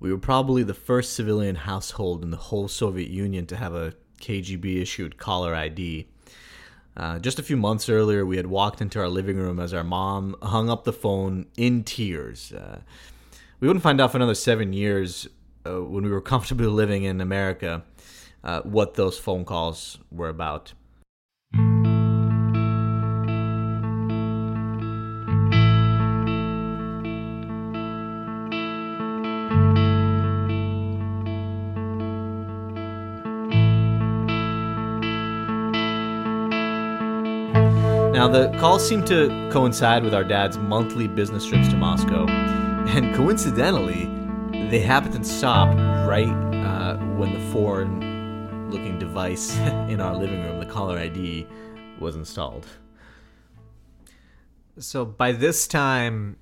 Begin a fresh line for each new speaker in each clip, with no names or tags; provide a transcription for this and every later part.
We were probably the first civilian household in the whole Soviet Union to have a KGB issued caller ID. Uh, just a few months earlier, we had walked into our living room as our mom hung up the phone in tears. Uh, we wouldn't find out for another seven years uh, when we were comfortably living in America uh, what those phone calls were about. Calls seemed to coincide with our dad's monthly business trips to Moscow, and coincidentally, they happened to stop right uh, when the foreign looking device in our living room, the caller ID, was installed.
So by this time,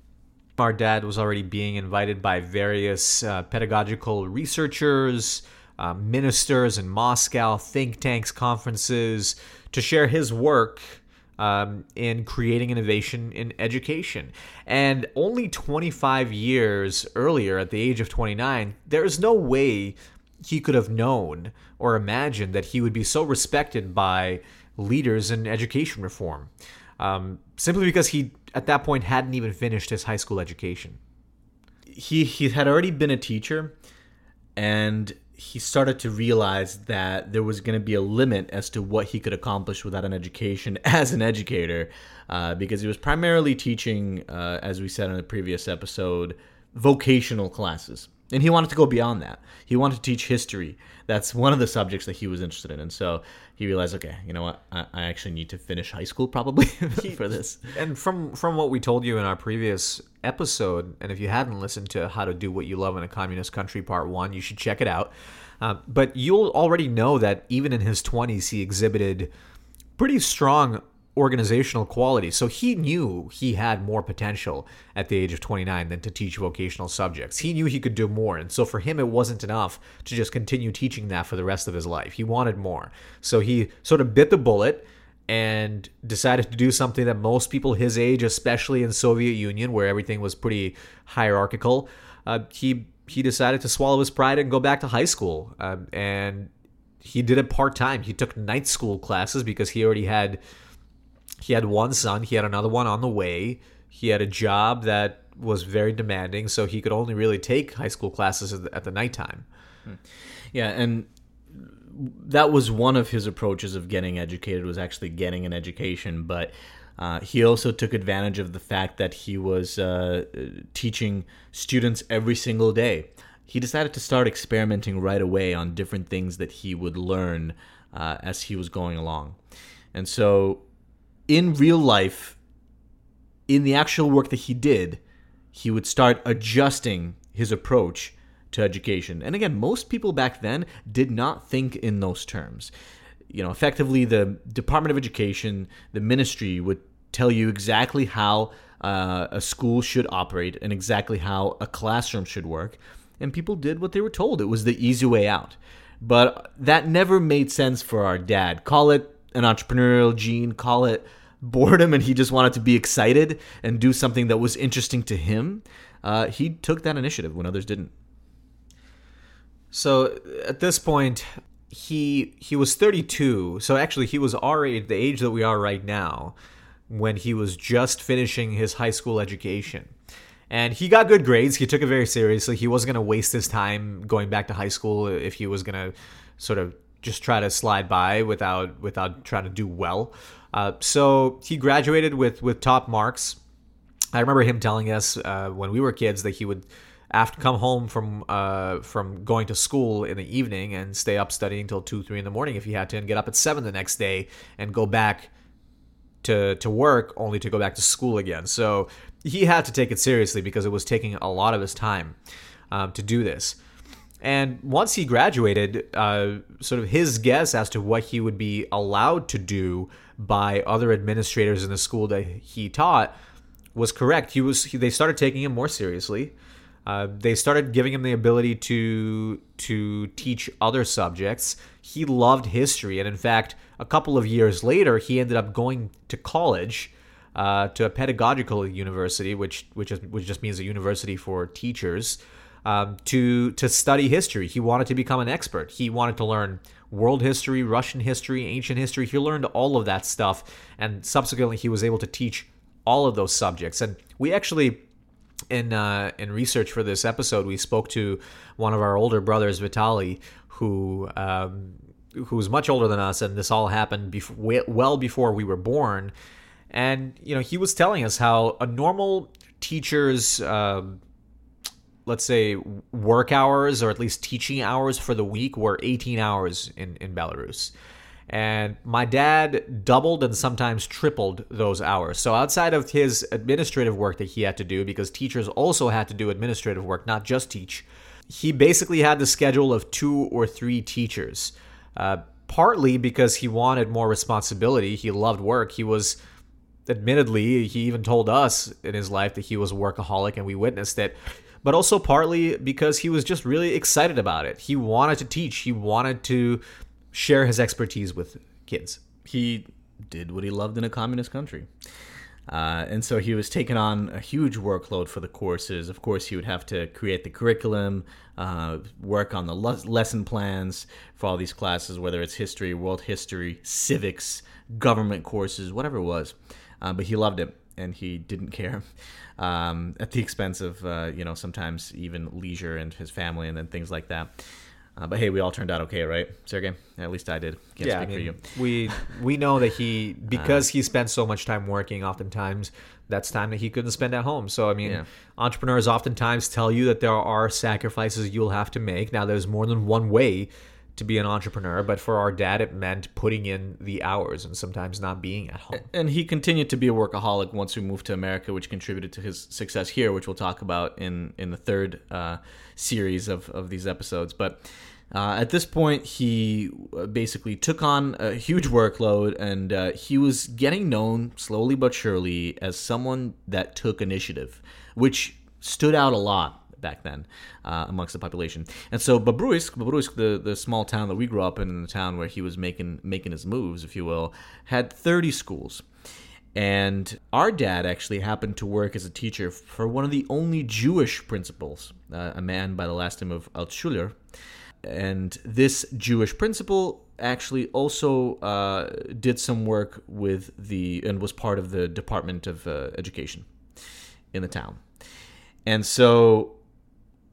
our dad was already being invited by various uh, pedagogical researchers, uh, ministers in Moscow, think tanks, conferences to share his work um, in creating innovation in education. And only 25 years earlier, at the age of 29, there is no way he could have known or imagined that he would be so respected by leaders in education reform. Um, simply because he, at that point, hadn't even finished his high school education.
He, he had already been a teacher, and he started to realize that there was going to be a limit as to what he could accomplish without an education as an educator, uh, because he was primarily teaching, uh, as we said in the previous episode, vocational classes. And he wanted to go beyond that. He wanted to teach history. That's one of the subjects that he was interested in. And so he realized, okay, you know what? I, I actually need to finish high school probably for this.
And from from what we told you in our previous episode, and if you hadn't listened to How to Do What You Love in a Communist Country Part One, you should check it out. Uh, but you'll already know that even in his twenties, he exhibited pretty strong organizational quality. So he knew he had more potential at the age of 29 than to teach vocational subjects. He knew he could do more. And so for him, it wasn't enough to just continue teaching that for the rest of his life. He wanted more. So he sort of bit the bullet and decided to do something that most people his age, especially in Soviet Union, where everything was pretty hierarchical, uh, he he decided to swallow his pride and go back to high school. Uh, and he did it part time. He took night school classes because he already had he had one son, he had another one on the way. He had a job that was very demanding, so he could only really take high school classes at the, at the nighttime.
Yeah, and that was one of his approaches of getting educated was actually getting an education, but uh, he also took advantage of the fact that he was uh, teaching students every single day. He decided to start experimenting right away on different things that he would learn uh, as he was going along. And so in real life, in the actual work that he did, he would start adjusting his approach to education. And again, most people back then did not think in those terms. You know, effectively, the Department of Education, the ministry would tell you exactly how uh, a school should operate and exactly how a classroom should work. And people did what they were told. It was the easy way out. But that never made sense for our dad. Call it an entrepreneurial gene, call it boredom, and he just wanted to be excited and do something that was interesting to him. Uh, he took that initiative when others didn't.
So at this point, he he was 32. So actually, he was already at the age that we are right now when he was just finishing his high school education. And he got good grades. He took it very seriously. He wasn't going to waste his time going back to high school if he was going to sort of just try to slide by without without trying to do well. Uh, so he graduated with with top marks. I remember him telling us uh, when we were kids that he would after come home from uh, from going to school in the evening and stay up studying until two three in the morning if he had to, and get up at seven the next day and go back to to work only to go back to school again. So he had to take it seriously because it was taking a lot of his time um, to do this. And once he graduated, uh, sort of his guess as to what he would be allowed to do by other administrators in the school that he taught was correct. He was he, they started taking him more seriously. Uh, they started giving him the ability to to teach other subjects. He loved history, and in fact, a couple of years later, he ended up going to college, uh, to a pedagogical university, which which is, which just means a university for teachers. Um, to to study history. He wanted to become an expert. He wanted to learn world history, Russian history, ancient history. He learned all of that stuff, and subsequently he was able to teach all of those subjects. And we actually, in uh, in research for this episode, we spoke to one of our older brothers, Vitali, who. Um, who's much older than us, and this all happened before, well before we were born. And you know, he was telling us how a normal teacher's um, let's say work hours or at least teaching hours for the week were 18 hours in, in Belarus. And my dad doubled and sometimes tripled those hours. So outside of his administrative work that he had to do, because teachers also had to do administrative work, not just teach, he basically had the schedule of two or three teachers. Uh, partly because he wanted more responsibility. He loved work. He was, admittedly, he even told us in his life that he was a workaholic, and we witnessed it but also partly because he was just really excited about it. He wanted to teach, he wanted to share his expertise with kids.
He did what he loved in a communist country. Uh, and so he was taking on a huge workload for the courses. Of course, he would have to create the curriculum, uh, work on the le- lesson plans for all these classes, whether it's history, world history, civics, government courses, whatever it was. Uh, but he loved it and he didn't care um, at the expense of uh, you know sometimes even leisure and his family and then things like that. Uh, but hey, we all turned out okay, right, Sergey? At least I did. Can't
yeah, I mean, we we know that he because uh, he spent so much time working. Oftentimes, that's time that he couldn't spend at home. So I mean, yeah. entrepreneurs oftentimes tell you that there are sacrifices you'll have to make. Now, there's more than one way to be an entrepreneur, but for our dad, it meant putting in the hours and sometimes not being at home.
And he continued to be a workaholic once we moved to America, which contributed to his success here, which we'll talk about in in the third uh, series of of these episodes. But uh, at this point, he uh, basically took on a huge workload, and uh, he was getting known slowly but surely as someone that took initiative, which stood out a lot back then uh, amongst the population. And so Bobruisk, Bobruisk, the, the small town that we grew up in, in the town where he was making making his moves, if you will, had 30 schools. And our dad actually happened to work as a teacher for one of the only Jewish principals, uh, a man by the last name of Altshuler. And this Jewish principal actually also uh, did some work with the and was part of the Department of uh, Education in the town. And so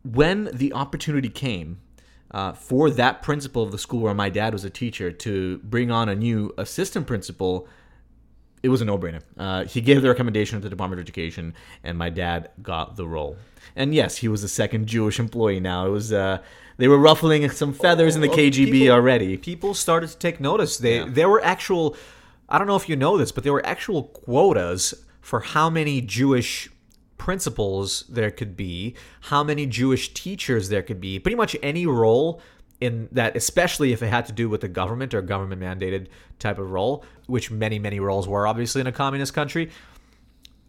when the opportunity came uh, for that principal of the school where my dad was a teacher to bring on a new assistant principal, it was a no-brainer. Uh, he gave the recommendation to the Department of Education, and my dad got the role. And yes, he was the second Jewish employee. Now it was uh, they were ruffling some feathers oh, in the KGB
people,
already.
People started to take notice. They yeah. there were actual. I don't know if you know this, but there were actual quotas for how many Jewish principals there could be, how many Jewish teachers there could be, pretty much any role in that, especially if it had to do with the government or government mandated type of role, which many, many roles were obviously in a communist country.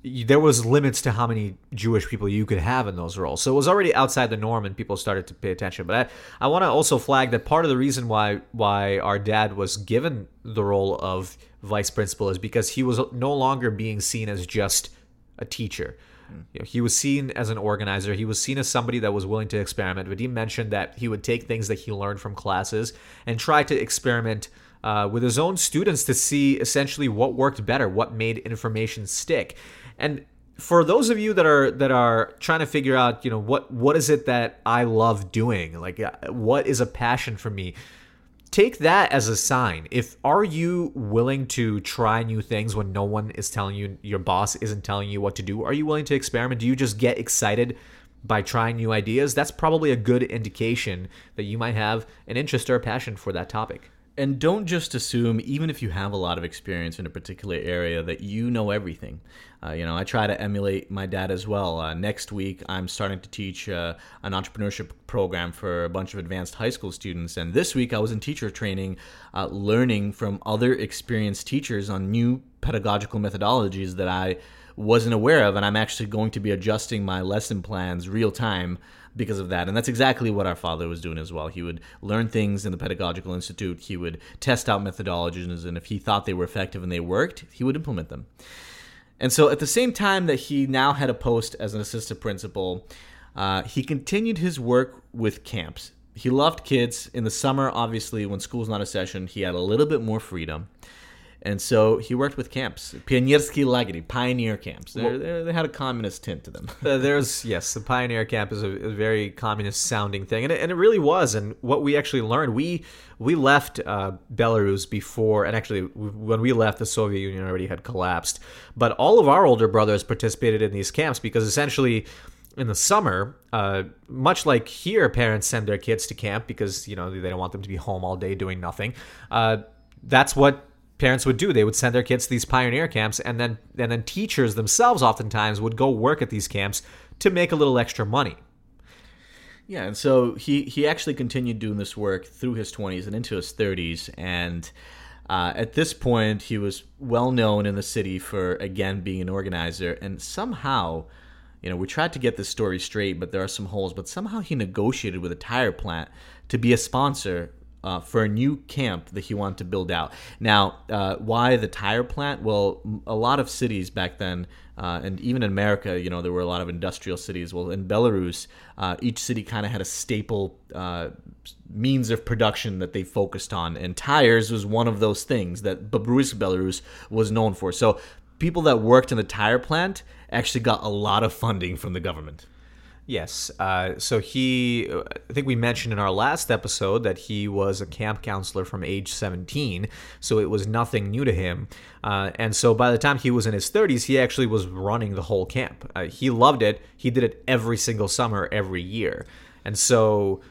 There was limits to how many Jewish people you could have in those roles, so it was already outside the norm, and people started to pay attention. But I, I want to also flag that part of the reason why why our dad was given the role of vice principal is because he was no longer being seen as just a teacher he was seen as an organizer. He was seen as somebody that was willing to experiment. Vadim mentioned that he would take things that he learned from classes and try to experiment uh, with his own students to see essentially what worked better, what made information stick. And for those of you that are that are trying to figure out, you know, what what is it that I love doing? Like, uh, what is a passion for me? Take that as a sign. If are you willing to try new things when no one is telling you your boss isn't telling you what to do? Are you willing to experiment? Do you just get excited by trying new ideas? That's probably a good indication that you might have an interest or a passion for that topic.
And don't just assume, even if you have a lot of experience in a particular area, that you know everything. Uh, you know, I try to emulate my dad as well. Uh, next week, I'm starting to teach uh, an entrepreneurship program for a bunch of advanced high school students. And this week, I was in teacher training, uh, learning from other experienced teachers on new pedagogical methodologies that I wasn't aware of. And I'm actually going to be adjusting my lesson plans real time because of that. And that's exactly what our father was doing as well. He would learn things in the Pedagogical Institute, he would test out methodologies, and if he thought they were effective and they worked, he would implement them. And so at the same time that he now had a post as an assistant principal, uh, he continued his work with camps. He loved kids. In the summer, obviously, when school's not a session, he had a little bit more freedom. And so he worked with camps, pionierski lageri, pioneer camps. They're, they're, they had a communist tint to them.
Uh, there's yes, the pioneer camp is a, a very communist sounding thing, and it, and it really was. And what we actually learned, we we left uh, Belarus before, and actually when we left, the Soviet Union already had collapsed. But all of our older brothers participated in these camps because essentially. In the summer, uh, much like here, parents send their kids to camp because you know they don't want them to be home all day doing nothing. Uh, that's what parents would do. They would send their kids to these pioneer camps and then and then teachers themselves oftentimes would go work at these camps to make a little extra money.
Yeah and so he he actually continued doing this work through his 20s and into his 30s and uh, at this point he was well known in the city for again being an organizer and somehow you know we tried to get this story straight but there are some holes but somehow he negotiated with a tire plant to be a sponsor uh, for a new camp that he wanted to build out. Now, uh, why the tire plant? Well, a lot of cities back then, uh, and even in America, you know, there were a lot of industrial cities. Well, in Belarus, uh, each city kind of had a staple uh, means of production that they focused on, and tires was one of those things that Babruisk, Belarus was known for. So, people that worked in the tire plant actually got a lot of funding from the government.
Yes. Uh, so he, I think we mentioned in our last episode that he was a camp counselor from age 17. So it was nothing new to him. Uh, and so by the time he was in his 30s, he actually was running the whole camp. Uh, he loved it. He did it every single summer, every year. And so,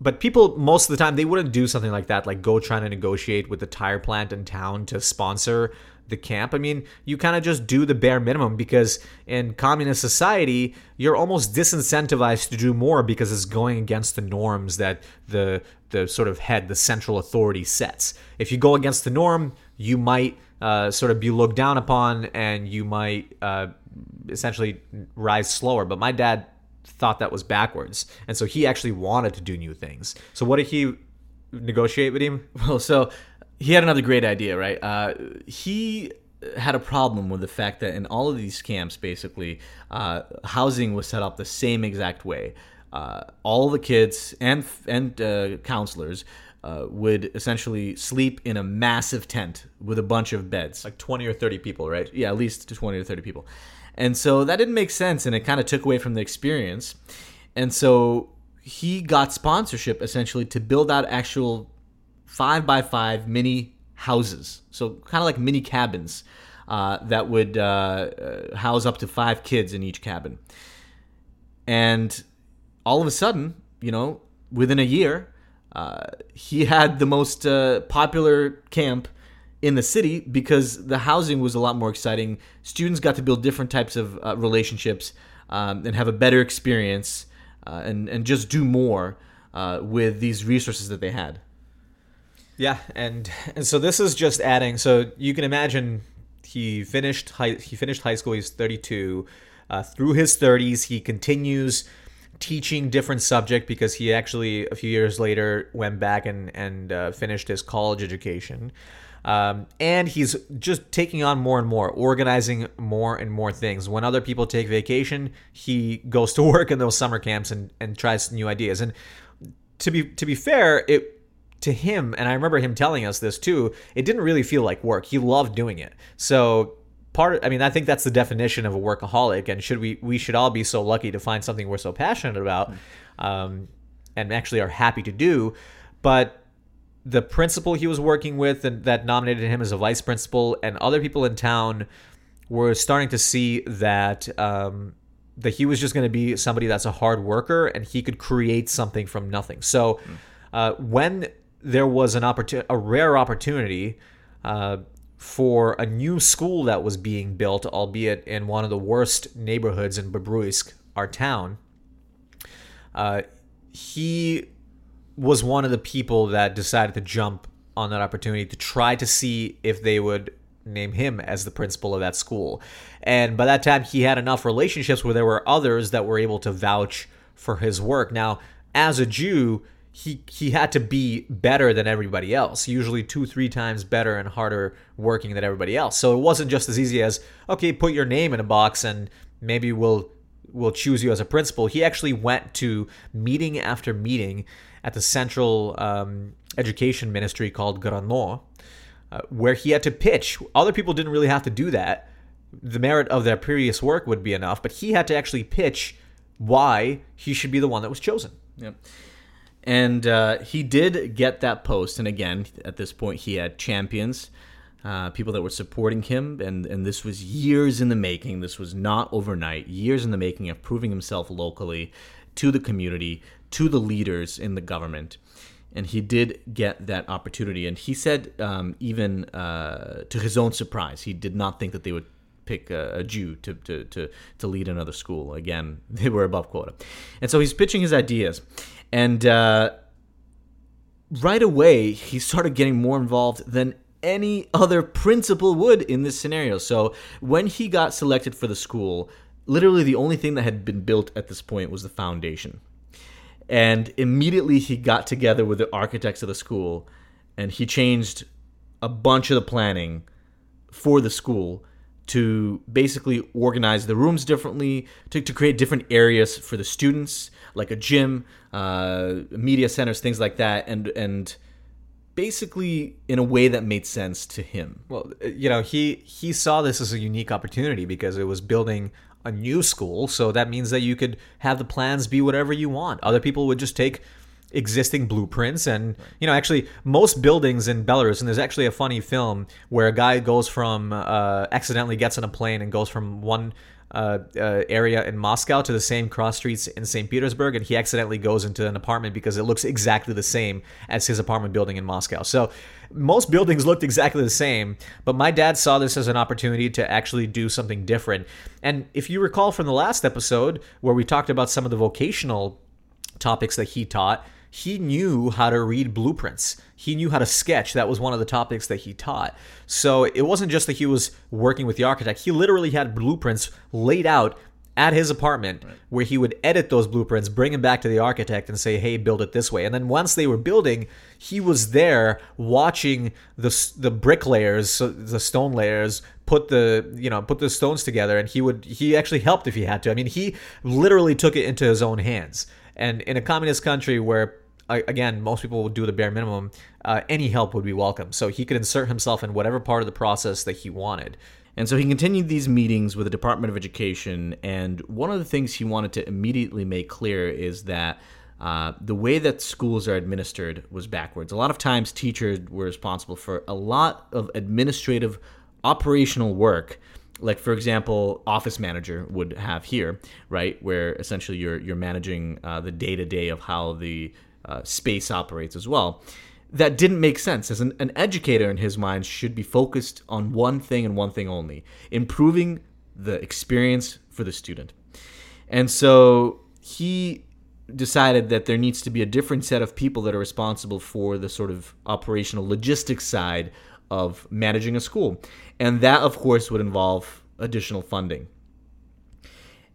but people, most of the time, they wouldn't do something like that, like go trying to negotiate with the tire plant in town to sponsor the camp. I mean, you kind of just do the bare minimum because in communist society, you're almost disincentivized to do more because it's going against the norms that the the sort of head, the central authority sets. If you go against the norm, you might uh, sort of be looked down upon, and you might uh, essentially rise slower. But my dad thought that was backwards, and so he actually wanted to do new things. So what did he negotiate with him?
Well, so he had another great idea, right? Uh, he had a problem with the fact that in all of these camps, basically, uh, housing was set up the same exact way. Uh, all the kids and and uh, counselors uh, would essentially sleep in a massive tent with a bunch of beds,
like twenty or thirty people, right?
Yeah, at least twenty or thirty people. And so that didn't make sense, and it kind of took away from the experience. And so he got sponsorship essentially to build out actual five by five mini houses. So kind of like mini cabins uh, that would uh, uh, house up to five kids in each cabin. And all of a sudden, you know, within a year, uh, he had the most uh, popular camp in the city because the housing was a lot more exciting. Students got to build different types of uh, relationships um, and have a better experience and, and just do more with these resources that they had.
Yeah, and and so this is just adding. So you can imagine he finished high, he finished high school. He's 32. Uh, through his 30s, he continues teaching different subject because he actually a few years later went back and and uh, finished his college education. Um, and he's just taking on more and more, organizing more and more things. When other people take vacation, he goes to work in those summer camps and, and tries new ideas. And to be to be fair, it to him, and I remember him telling us this too, it didn't really feel like work. He loved doing it. So part I mean, I think that's the definition of a workaholic and should we we should all be so lucky to find something we're so passionate about um, and actually are happy to do. But the principal he was working with and that nominated him as a vice principal and other people in town were starting to see that um, that he was just going to be somebody that's a hard worker and he could create something from nothing. So uh, when there was an opportunity, a rare opportunity uh, for a new school that was being built, albeit in one of the worst neighborhoods in Babruisk, our town. Uh, he was one of the people that decided to jump on that opportunity to try to see if they would name him as the principal of that school. And by that time, he had enough relationships where there were others that were able to vouch for his work. Now, as a Jew, he he had to be better than everybody else usually two three times better and harder working than everybody else so it wasn't just as easy as okay put your name in a box and maybe we'll will choose you as a principal. He actually went to meeting after meeting at the central um, education ministry called Grano, uh, where he had to pitch. Other people didn't really have to do that. The merit of their previous work would be enough, but he had to actually pitch why he should be the one that was chosen.
Yep. And uh, he did get that post. And again, at this point, he had champions, uh, people that were supporting him. And, and this was years in the making. This was not overnight, years in the making of proving himself locally to the community, to the leaders in the government. And he did get that opportunity. And he said, um, even uh, to his own surprise, he did not think that they would pick a, Jew to, to, to, to lead another school. Again, they were above quota. And so he's pitching his ideas. And uh, right away, he started getting more involved than any other principal would in this scenario. So when he got selected for the school, literally the only thing that had been built at this point was the foundation. And immediately he got together with the architects of the school and he changed a bunch of the planning for the school to basically organize the rooms differently, to, to create different areas for the students, like a gym, uh, media centers, things like that, and and basically in a way that made sense to him.
Well, uh, you know, he he saw this as a unique opportunity because it was building a new school, so that means that you could have the plans be whatever you want. Other people would just take existing blueprints and you know actually most buildings in belarus and there's actually a funny film where a guy goes from uh, accidentally gets on a plane and goes from one uh, uh, area in Moscow to the same cross streets in St. Petersburg, and he accidentally goes into an apartment because it looks exactly the same as his apartment building in Moscow. So most buildings looked exactly the same, but my dad saw this as an opportunity to actually do something different. And if you recall from the last episode where we talked about some of the vocational topics that he taught, he knew how to read blueprints. He knew how to sketch. That was one of the topics that he taught. So it wasn't just that he was working with the architect, he literally had blueprints laid out at his apartment right. where he would edit those blueprints, bring them back to the architect and say, "Hey, build it this way." And then once they were building, he was there watching the the bricklayers, the stone layers put the, you know, put the stones together and he would he actually helped if he had to. I mean, he literally took it into his own hands. And in a communist country where again, most people would do the bare minimum. Uh, any help would be welcome. So he could insert himself in whatever part of the process that he wanted.
And so he continued these meetings with the Department of Education. And one of the things he wanted to immediately make clear is that uh, the way that schools are administered was backwards. A lot of times, teachers were responsible for a lot of administrative, operational work like for example office manager would have here right where essentially you're you're managing uh, the day to day of how the uh, space operates as well. That didn't make sense. As an, an educator in his mind should be focused on one thing and one thing only improving the experience for the student. And so he decided that there needs to be a different set of people that are responsible for the sort of operational logistics side of managing a school. And that, of course, would involve additional funding.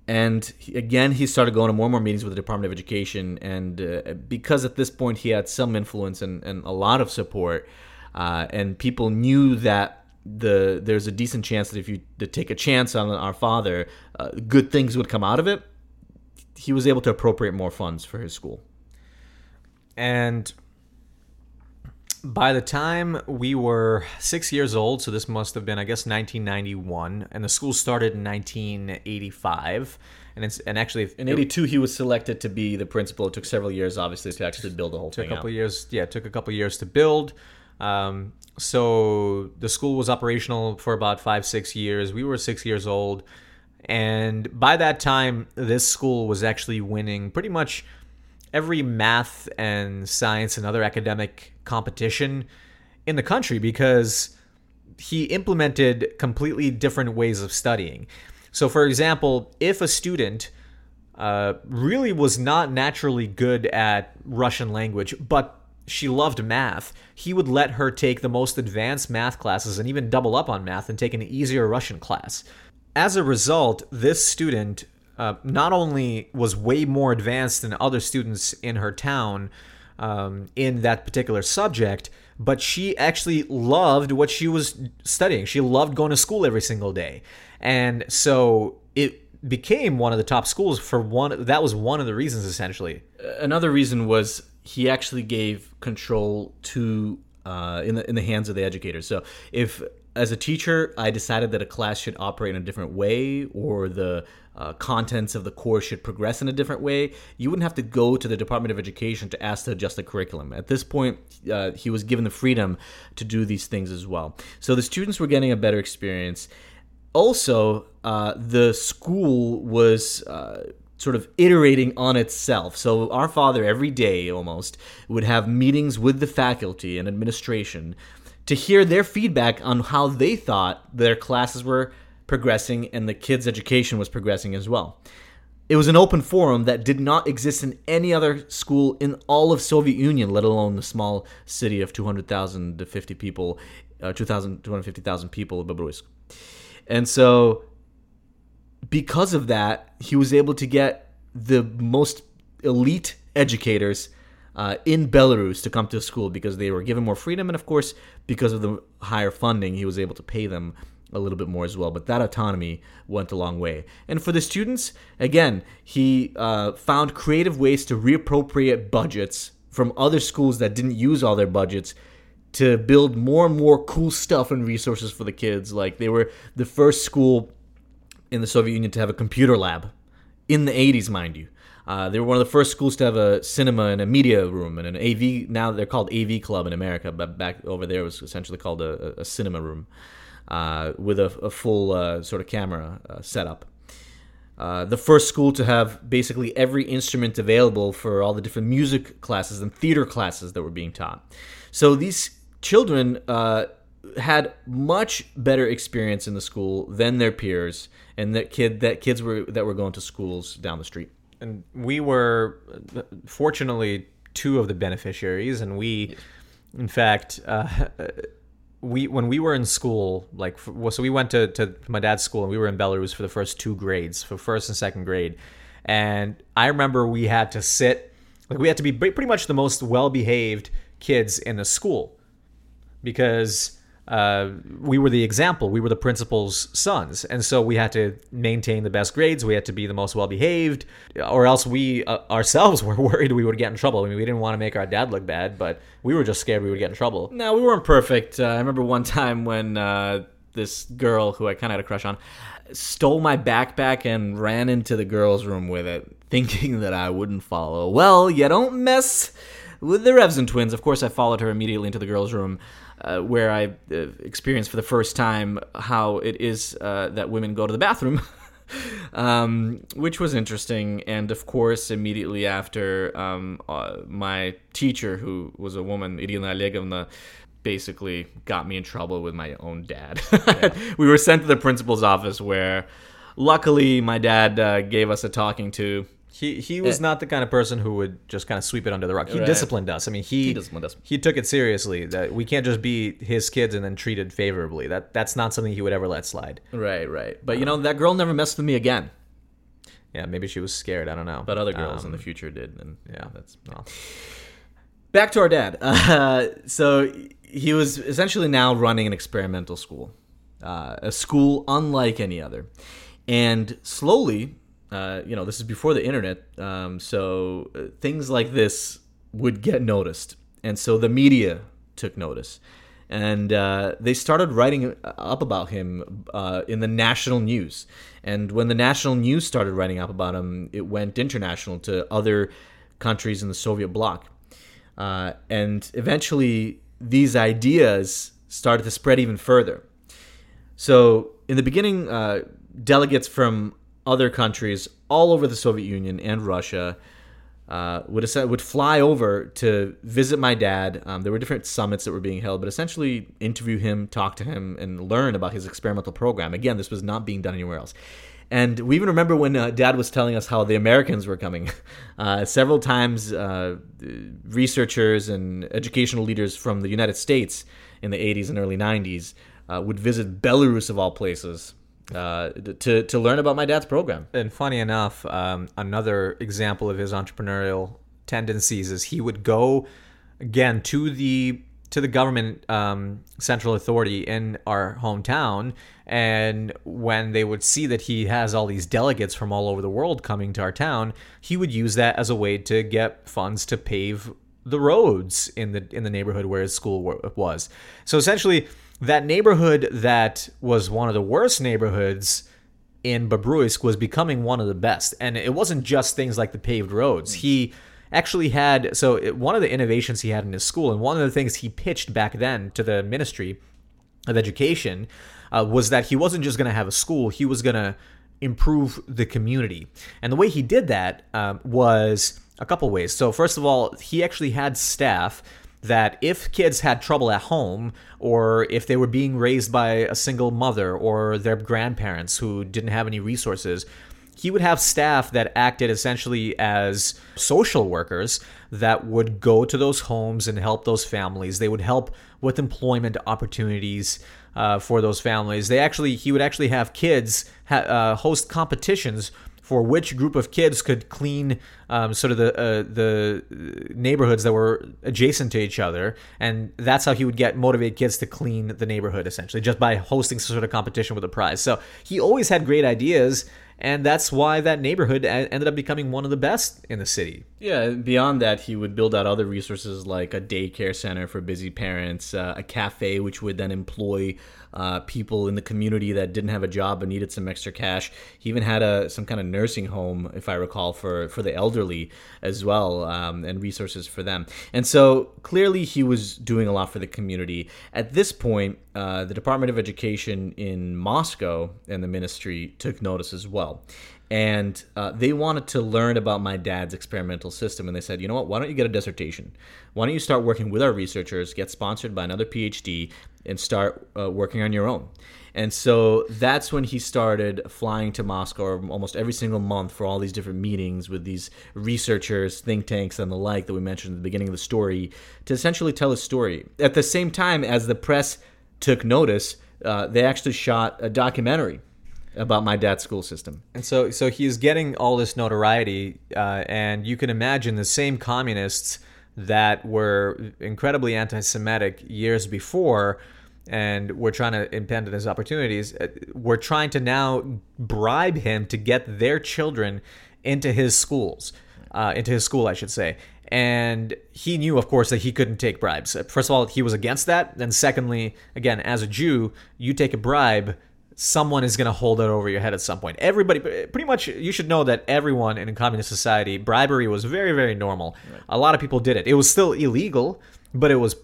And he, again, he started going to more and more meetings with the Department of Education. And uh, because at this point he had some influence and, and a lot of support, uh, and people knew that the there's a decent chance that if you take a chance on our father, uh, good things would come out of it. He was able to appropriate more funds for his school.
And by the time we were six years old, so this must have been, I guess, 1991, and the school started in 1985. And it's and actually
in '82 he was selected to be the principal. It took several years, obviously, to actually build the whole
took
thing.
a couple
out.
years, yeah, it took a couple years to build. Um, so the school was operational for about five, six years. We were six years old, and by that time, this school was actually winning pretty much every math and science and other academic competition in the country because he implemented completely different ways of studying. So, for example, if a student uh, really was not naturally good at Russian language, but she loved math, he would let her take the most advanced math classes and even double up on math and take an easier Russian class. As a result, this student uh, not only was way more advanced than other students in her town um, in that particular subject, but she actually loved what she was studying. She loved going to school every single day. And so it became one of the top schools for one. That was one of the reasons, essentially.
Another reason was he actually gave control to uh, in the in the hands of the educators. So if as a teacher I decided that a class should operate in a different way or the uh, contents of the course should progress in a different way, you wouldn't have to go to the Department of Education to ask to adjust the curriculum. At this point, uh, he was given the freedom to do these things as well. So the students were getting a better experience. Also, uh, the school was uh, sort of iterating on itself. So our father every day almost would have meetings with the faculty and administration to hear their feedback on how they thought their classes were progressing and the kids' education was progressing as well. It was an open forum that did not exist in any other school in all of Soviet Union, let alone the small city of 200,000 to 50 people, uh, 2,000, 250,000 people of Babruisk. And so because of that, he was able to get the most elite educators uh, in Belarus to come to school because they were given more freedom, and of course, because of the higher funding, he was able to pay them a little bit more as well. But that autonomy went a long way. And for the students, again, he uh, found creative ways to reappropriate budgets from other schools that didn't use all their budgets to build more and more cool stuff and resources for the kids. Like they were the first school in the Soviet Union to have a computer lab in the 80s, mind you. Uh, they were one of the first schools to have a cinema and a media room and an AV. Now they're called AV Club in America, but back over there it was essentially called a, a cinema room uh, with a, a full uh, sort of camera uh, setup. Uh, the first school to have basically every instrument available for all the different music classes and theater classes that were being taught. So these children uh, had much better experience in the school than their peers and that kid that kids were that were going to schools down the street.
And we were fortunately two of the beneficiaries, and we, in fact, uh, we when we were in school, like so we went to to my dad's school, and we were in Belarus for the first two grades, for first and second grade, and I remember we had to sit like we had to be pretty much the most well behaved kids in the school because uh, we were the example. We were the principal's sons, and so we had to maintain the best grades. We had to be the most well behaved, or else we uh, ourselves were worried we would get in trouble. I mean, we didn't want to make our dad look bad, but we were just scared we would get in trouble.
No, we weren't perfect. Uh, I remember one time when uh, this girl who I kind of had a crush on stole my backpack and ran into the girls' room with it, thinking that I wouldn't follow. Well, you don't mess with the Revson twins. Of course, I followed her immediately into the girls' room uh, where I uh, experienced for the first time how it is uh, that women go to the bathroom. um, which was interesting, and of course, immediately after, um, uh, my teacher, who was a woman, Irina Olegovna, basically got me in trouble with my own dad. Yeah. we were sent to the principal's office, where luckily my dad uh, gave us a talking to
he he was it, not the kind of person who would just kind of sweep it under the rug. He right. disciplined us. I mean, he he disciplined us. He took it seriously. That we can't just be his kids and then treated favorably. That that's not something he would ever let slide.
Right, right. But you know, that girl never messed with me again.
Yeah, maybe she was scared. I don't know.
But other girls um, in the um, future did, and yeah, that's well. Back to our dad. Uh, so he was essentially now running an experimental school, uh, a school unlike any other, and slowly uh, you know, this is before the internet, um, so uh, things like this would get noticed, and so the media took notice, and uh, they started writing up about him uh, in the national news. And when the national news started writing up about him, it went international to other countries in the Soviet bloc, uh, and eventually these ideas started to spread even further. So in the beginning, delegates from other countries all over the Soviet Union and Russia uh, would would fly over to visit my dad. Um, there were different summits that were being held, but essentially interview him, talk to him, and learn about his experimental program. Again, this was not being done anywhere else. And we even remember when uh, Dad was telling us how the Americans were coming. Uh, several times, uh, researchers and educational leaders from the United States in the 80s and early 90s uh, would visit Belarus, of all places, uh, to to learn about my dad's program.
And funny enough, um, another example of his entrepreneurial tendencies is he would go again to the to the government um, central authority in our hometown. And when they would see that he has all these delegates from all over the world coming to our town, he would use that as a way to get funds to pave the roads in the in the neighborhood where his school was. So essentially, that neighborhood that was one of the worst neighborhoods in Bobruisk was becoming one of the best. And it wasn't just things like the paved roads. He actually had so it, one of the innovations he had in his school, and one of the things he pitched back then to the Ministry of Education uh, was that he wasn't just going to have a school; he was going to improve the community. And the way he did that um, was a couple ways. So first of all, he actually had staff that if kids had trouble at home or if they were being raised by a single mother or their grandparents who didn't have any resources, he would have staff that acted essentially as social workers that would go to those homes and help those families. They would help with employment opportunities uh, for those families. They actually, he would actually have kids ha- uh, host competitions for which group of kids could clean um, sort of the uh, the neighborhoods that were adjacent to each other, and that's how he would get motivate kids to clean the neighborhood essentially just by hosting some sort of competition with a prize. So he always had great ideas, and that's why that neighborhood ended up becoming one of the best in the city.
Yeah, beyond that, he would build out other resources like a daycare center for busy parents, uh, a cafe which would then employ uh, people in the community that didn't have a job but needed some extra cash. He even had a some kind of nursing home, if I recall, for for the elderly as well, um, and resources for them. And so clearly, he was doing a lot for the community. At this point, uh, the Department of Education in Moscow and the ministry took notice as well and uh, they wanted to learn about my dad's experimental system and they said you know what? Why don't you get a dissertation? Why don't you start working with our researchers get sponsored by another phd and start uh, working on your own? And so that's when he started flying to moscow almost every single month for all these different meetings with these researchers think tanks and the like that we mentioned at the beginning of the story to essentially tell his story. At the same time as the press took notice uh, they actually shot a documentary about my dad's school system.
And so, so he's getting all this notoriety, uh, and you can imagine the same communists that were incredibly anti-Semitic years before, and were trying to impede on his opportunities. Uh, were trying to now bribe him to get their children into his schools, uh, into his school, I should say. And he knew, of course, that he couldn't take bribes. First of all, he was against that. And secondly, again, as a Jew, you take a bribe someone is going to hold it over your head at some point. Everybody, pretty much, you should know that everyone in a communist society, bribery was very, very normal. Right. A lot of people did it. It was still illegal, but it was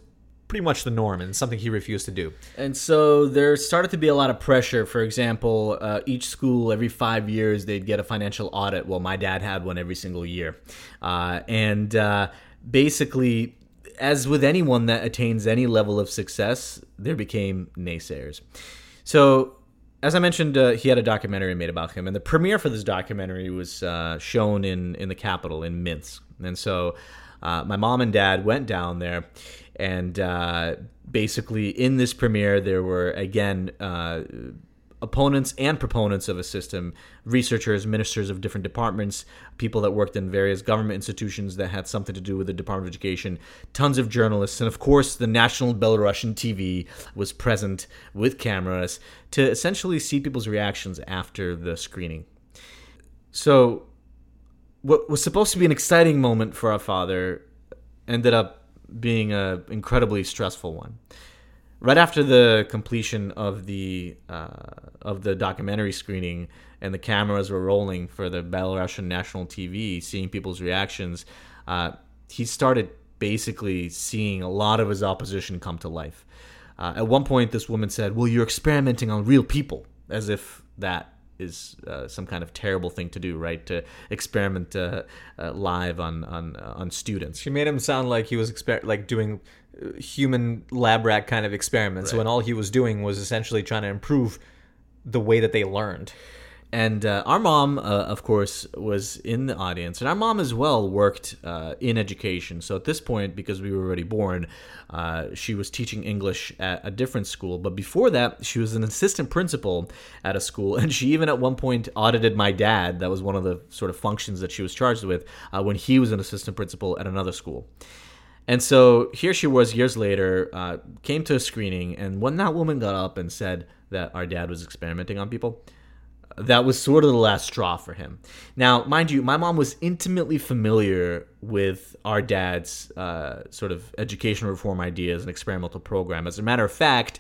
pretty much the norm and something he refused to do.
And so there started to be a lot of pressure. For example, uh, each school every five years they'd get a financial audit. Well, my dad had one every single year, uh, and uh, basically. As with anyone that attains any level of success, there became naysayers. So as I mentioned, uh, he had a documentary made about him, and the premiere for this documentary was uh, shown in in the capital in Minsk. And so, uh, my mom and dad went down there, and uh, basically in this premiere, there were again uh, opponents and proponents of a system, researchers, ministers of different departments, people that worked in various government institutions that had something to do with the Department of Education, tons of journalists, and of course, the national Belarusian TV was present with cameras to essentially see people's reactions after the screening. So, what was supposed to be an exciting moment for our father ended up being an incredibly stressful one right after the completion of the uh, of the documentary screening and the cameras were rolling for the Belarusian national TV, seeing people's reactions, uh, he started basically seeing a lot of his opposition come to life. Uh, at one point, this woman said, "Well, you're experimenting on real people," as if that is uh, some kind of terrible thing to do, right? To experiment uh, uh, live on on uh, on students.
She made him sound like he was exper- like doing uh, human lab rat kind of experiments right. when all he was doing was essentially trying to improve the way that they learned.
And uh, our mom, uh, of course, was in the audience, and our mom as well worked uh, in education. So at this point, because we were already born, uh, she was teaching English at a different school. But before that, she was an assistant principal at a school, and she even at one point audited my dad. That was one of the sort of functions that she was charged with uh, when he was an assistant principal at another school. And so here she was years later, uh, came to a screening, and when that woman got up and said that our dad was experimenting on people, that was sort of the last straw for him. Now, mind you, my mom was intimately familiar with our dad's uh, sort of education reform ideas and experimental program. As a matter of fact,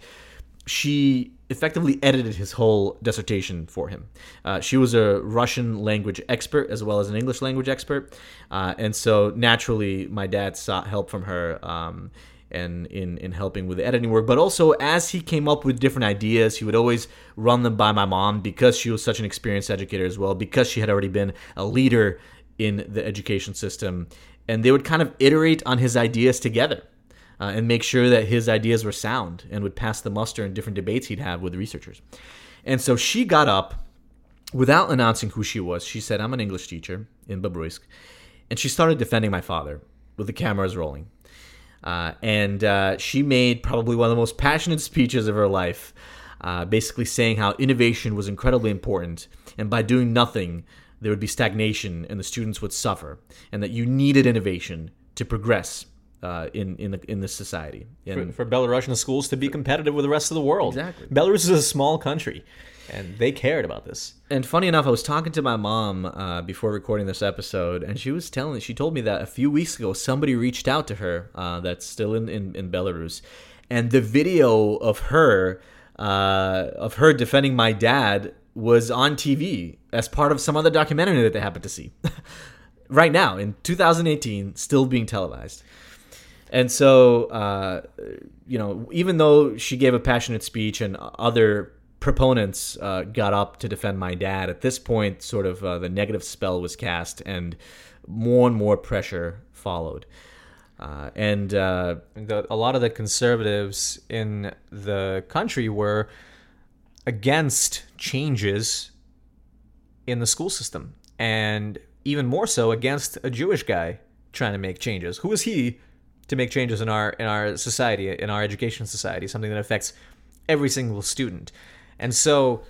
she effectively edited his whole dissertation for him. Uh, she was a Russian language expert as well as an English language expert, uh, and so naturally, my dad sought help from her. Um, and in, in helping with the editing work, but also as he came up with different ideas, he would always run them by my mom because she was such an experienced educator as well, because she had already been a leader in the education system, and they would kind of iterate on his ideas together uh, and make sure that his ideas were sound and would pass the muster in different debates he'd have with researchers. And so she got up without announcing who she was. She said, I'm an English teacher in Babruisk. And she started defending my father with the cameras rolling. Uh, and uh, she made probably one of the most passionate speeches of her life, uh, basically saying how innovation was incredibly important. And by doing nothing, there would be stagnation and the students would suffer. And that you needed innovation to progress uh, in in the in this society.
And for, for, Belarusian schools to be competitive with the rest of the world.
Exactly.
Belarus is a small country, and they cared about this.
And funny enough, I was talking to my mom uh, before recording this episode, and she was telling she told me that a few weeks ago somebody reached out to her uh, that's still in, in in Belarus, and the video of her uh, of her defending my dad was on TV as part of some other documentary that they happened to see. right now in 2018, still being televised. And so, uh, you know, even though she gave a passionate speech and other proponents uh, got up to defend my dad, at this point, sort of uh, the negative spell was cast and more and more pressure followed. Uh, and uh,
the, a lot of the conservatives in the country were against changes in the school system, and even more so against a Jewish guy trying to make changes. Who is he to make changes in our in our society, in our education society, something that affects every single student. And so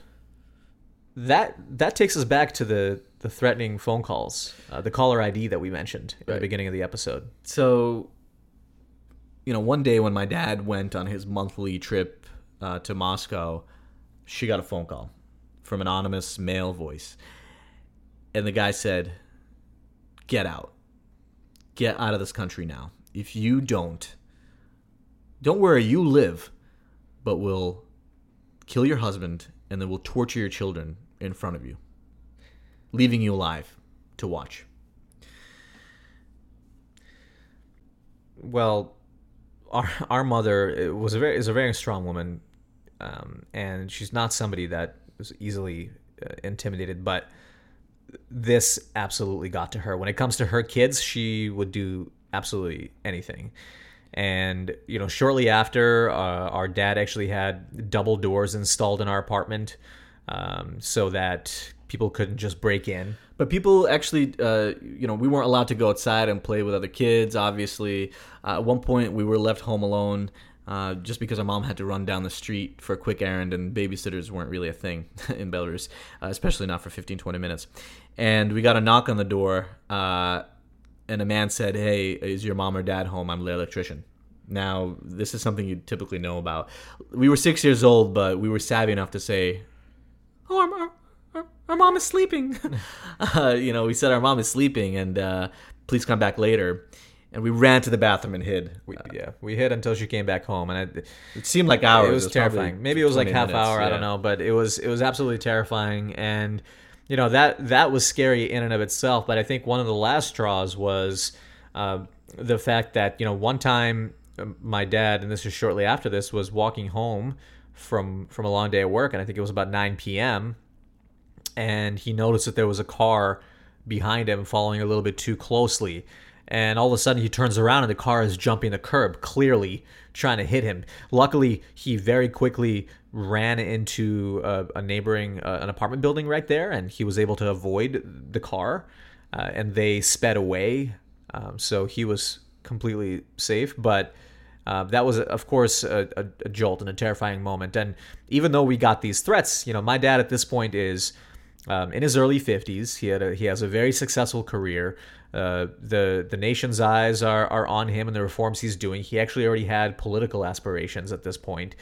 that that takes us back to the the threatening phone calls, uh, the caller ID that we mentioned at right. the beginning of the episode.
So, you know, one day when my dad went on his monthly trip uh, to Moscow, she got a phone call from an anonymous male voice, and the guy said, "Get out, get out of this country now." if you don't, don't worry, you live, but we'll kill your husband and then we'll torture your children in front of you, leaving you alive to watch.
Well, our our mother was a very is a very strong woman, um, and she's not somebody that was easily uh, intimidated. But this absolutely got to her. When it comes to her kids, she would do absolutely anything. And you know, shortly after, uh, our dad actually had double doors installed in our apartment, um, so that people couldn't just break in.
But people actually, uh, you know, we weren't allowed to go outside and play with other kids. Obviously, uh, at one point we were left home alone. Uh, just because our mom had to run down the street for a quick errand and babysitters weren't really a thing in Belarus, uh, especially not for 15, 20 minutes. And we got a knock on the door, uh, and a man said, "Hey, is your mom or dad home? I'm the electrician." Now, this is something you typically know about. We were six years old, but we were savvy enough to say, "Oh, our, our, our mom is sleeping." uh, you know, we said our mom is sleeping, and uh, please come back later. And we ran to the bathroom and hid.
We, yeah, we hid until she came back home, and
it, it seemed like hours.
It was, it was terrifying. Maybe it was like half minutes, hour. Yeah. I don't know, but it was it was absolutely terrifying, and you know that that was scary in and of itself. But I think one of the last straws was uh, the fact that you know one time um, my dad, and this is shortly after this, was walking home from from a long day at work, and I think it was about 9 p.m. And he noticed that there was a car behind him following a little bit too closely. And all of a sudden, he turns around and the car is jumping the curb, clearly trying to hit him. Luckily, he very quickly ran into a, a neighboring uh, an apartment building right there, and he was able to avoid the car, uh, and they sped away. Um, so he was completely safe, but. Uh, that was, of course, a, a, a, jolt and a terrifying moment. And even though we got these threats, you know, my dad at this point is Um, in his early 50s, he had a, he has a very successful career. Uh, the the nation's eyes are are on him and the reforms he's doing. He actually already had political aspirations at this point,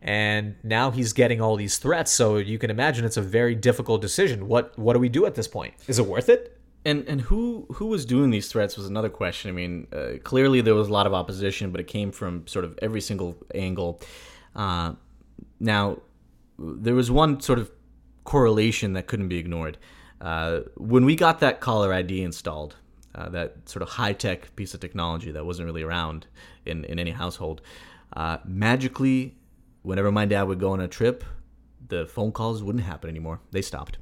and now he's getting all these threats. So you can imagine it's a very difficult decision. What what do we do at this point? Is it worth it?
And and who who was doing these threats was another question. I mean, uh, clearly there was a lot of opposition, but it came from sort of every single angle. Uh, now, there was one sort of correlation that couldn't be ignored. Uh, when we got that caller ID installed, uh, that sort of high tech piece of technology that wasn't really around in, in any household, uh, magically, whenever my dad would go on a trip, the phone calls wouldn't happen anymore. They stopped.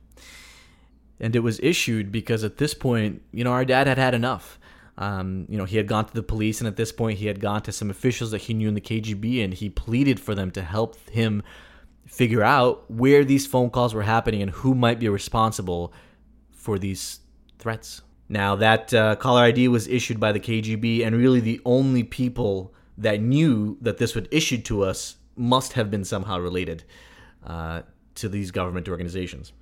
And it was issued because at this point, you know, our dad had had enough. Um, you know, he had gone to the police, and at this point, he had gone to some officials that he knew in the KGB, and he pleaded for them to help him figure out where these phone calls were happening and who might be responsible for these threats. Now, that uh, caller ID was issued by the KGB, and really the only people that knew that this was issued to us must have been somehow related uh, to these government organizations.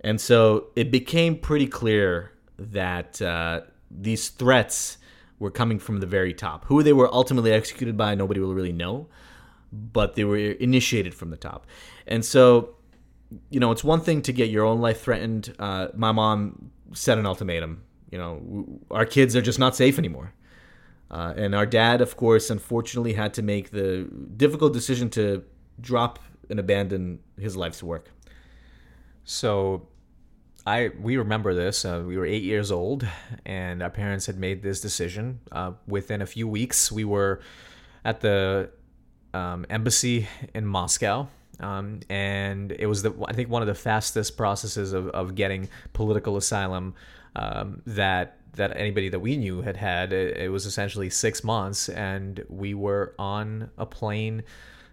And so it became pretty clear that uh, these threats were coming from the very top. Who they were ultimately executed by, nobody will really know, but they were initiated from the top. And so, you know, it's one thing to get your own life threatened. Uh, my mom set an ultimatum. You know, our kids are just not safe anymore. Uh, and our dad, of course, unfortunately had to make the difficult decision to drop and abandon his life's work.
So I we remember this. Uh, we were eight years old, and our parents had made this decision. Uh, within a few weeks, we were at the um, embassy in Moscow, um, and it was the I think one of the fastest processes of, of getting political asylum um, that that anybody that we knew had had. It, it was essentially six months, and we were on a plane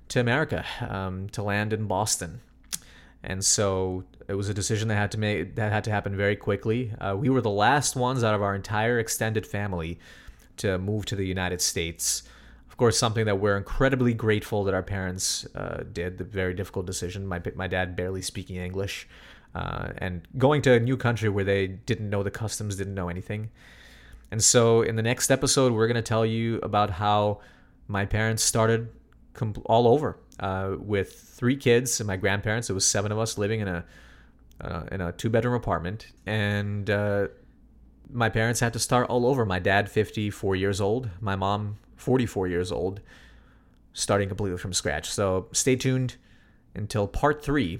to America um, to land in Boston and so it was a decision that had to make that had to happen very quickly. Uh, we were the last ones out of our entire extended family to move to the United States. Of course, something that we're incredibly grateful that our parents uh, did. The very difficult decision. My my dad barely speaking English, uh, and going to a new country where they didn't know the customs, didn't know anything. And so, in the next episode, we're going to tell you about how my parents started all over uh, with three kids and my grandparents. It was seven of us living in a uh, in a two bedroom apartment, and uh, my parents had to start all over. My dad, fifty four years old, my mom, forty four years old, starting completely from scratch. So stay tuned until part three.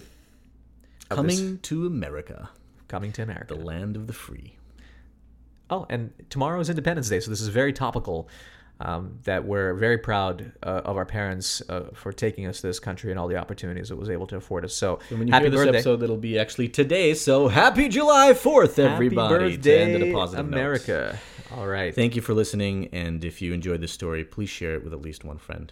Coming to America.
Coming to America.
The land of the free.
Oh, and tomorrow is Independence Day, so this is very topical um, that we're very proud uh, of our parents uh, for taking us to this country and all the opportunities it was able to afford us. So
when you happy hear this birthday. episode, it'll be actually today. So happy July Fourth, everybody!
Happy birthday, America!
Notes.
All right.
Thank you for listening, and if you enjoyed this story, please share it with at least one friend.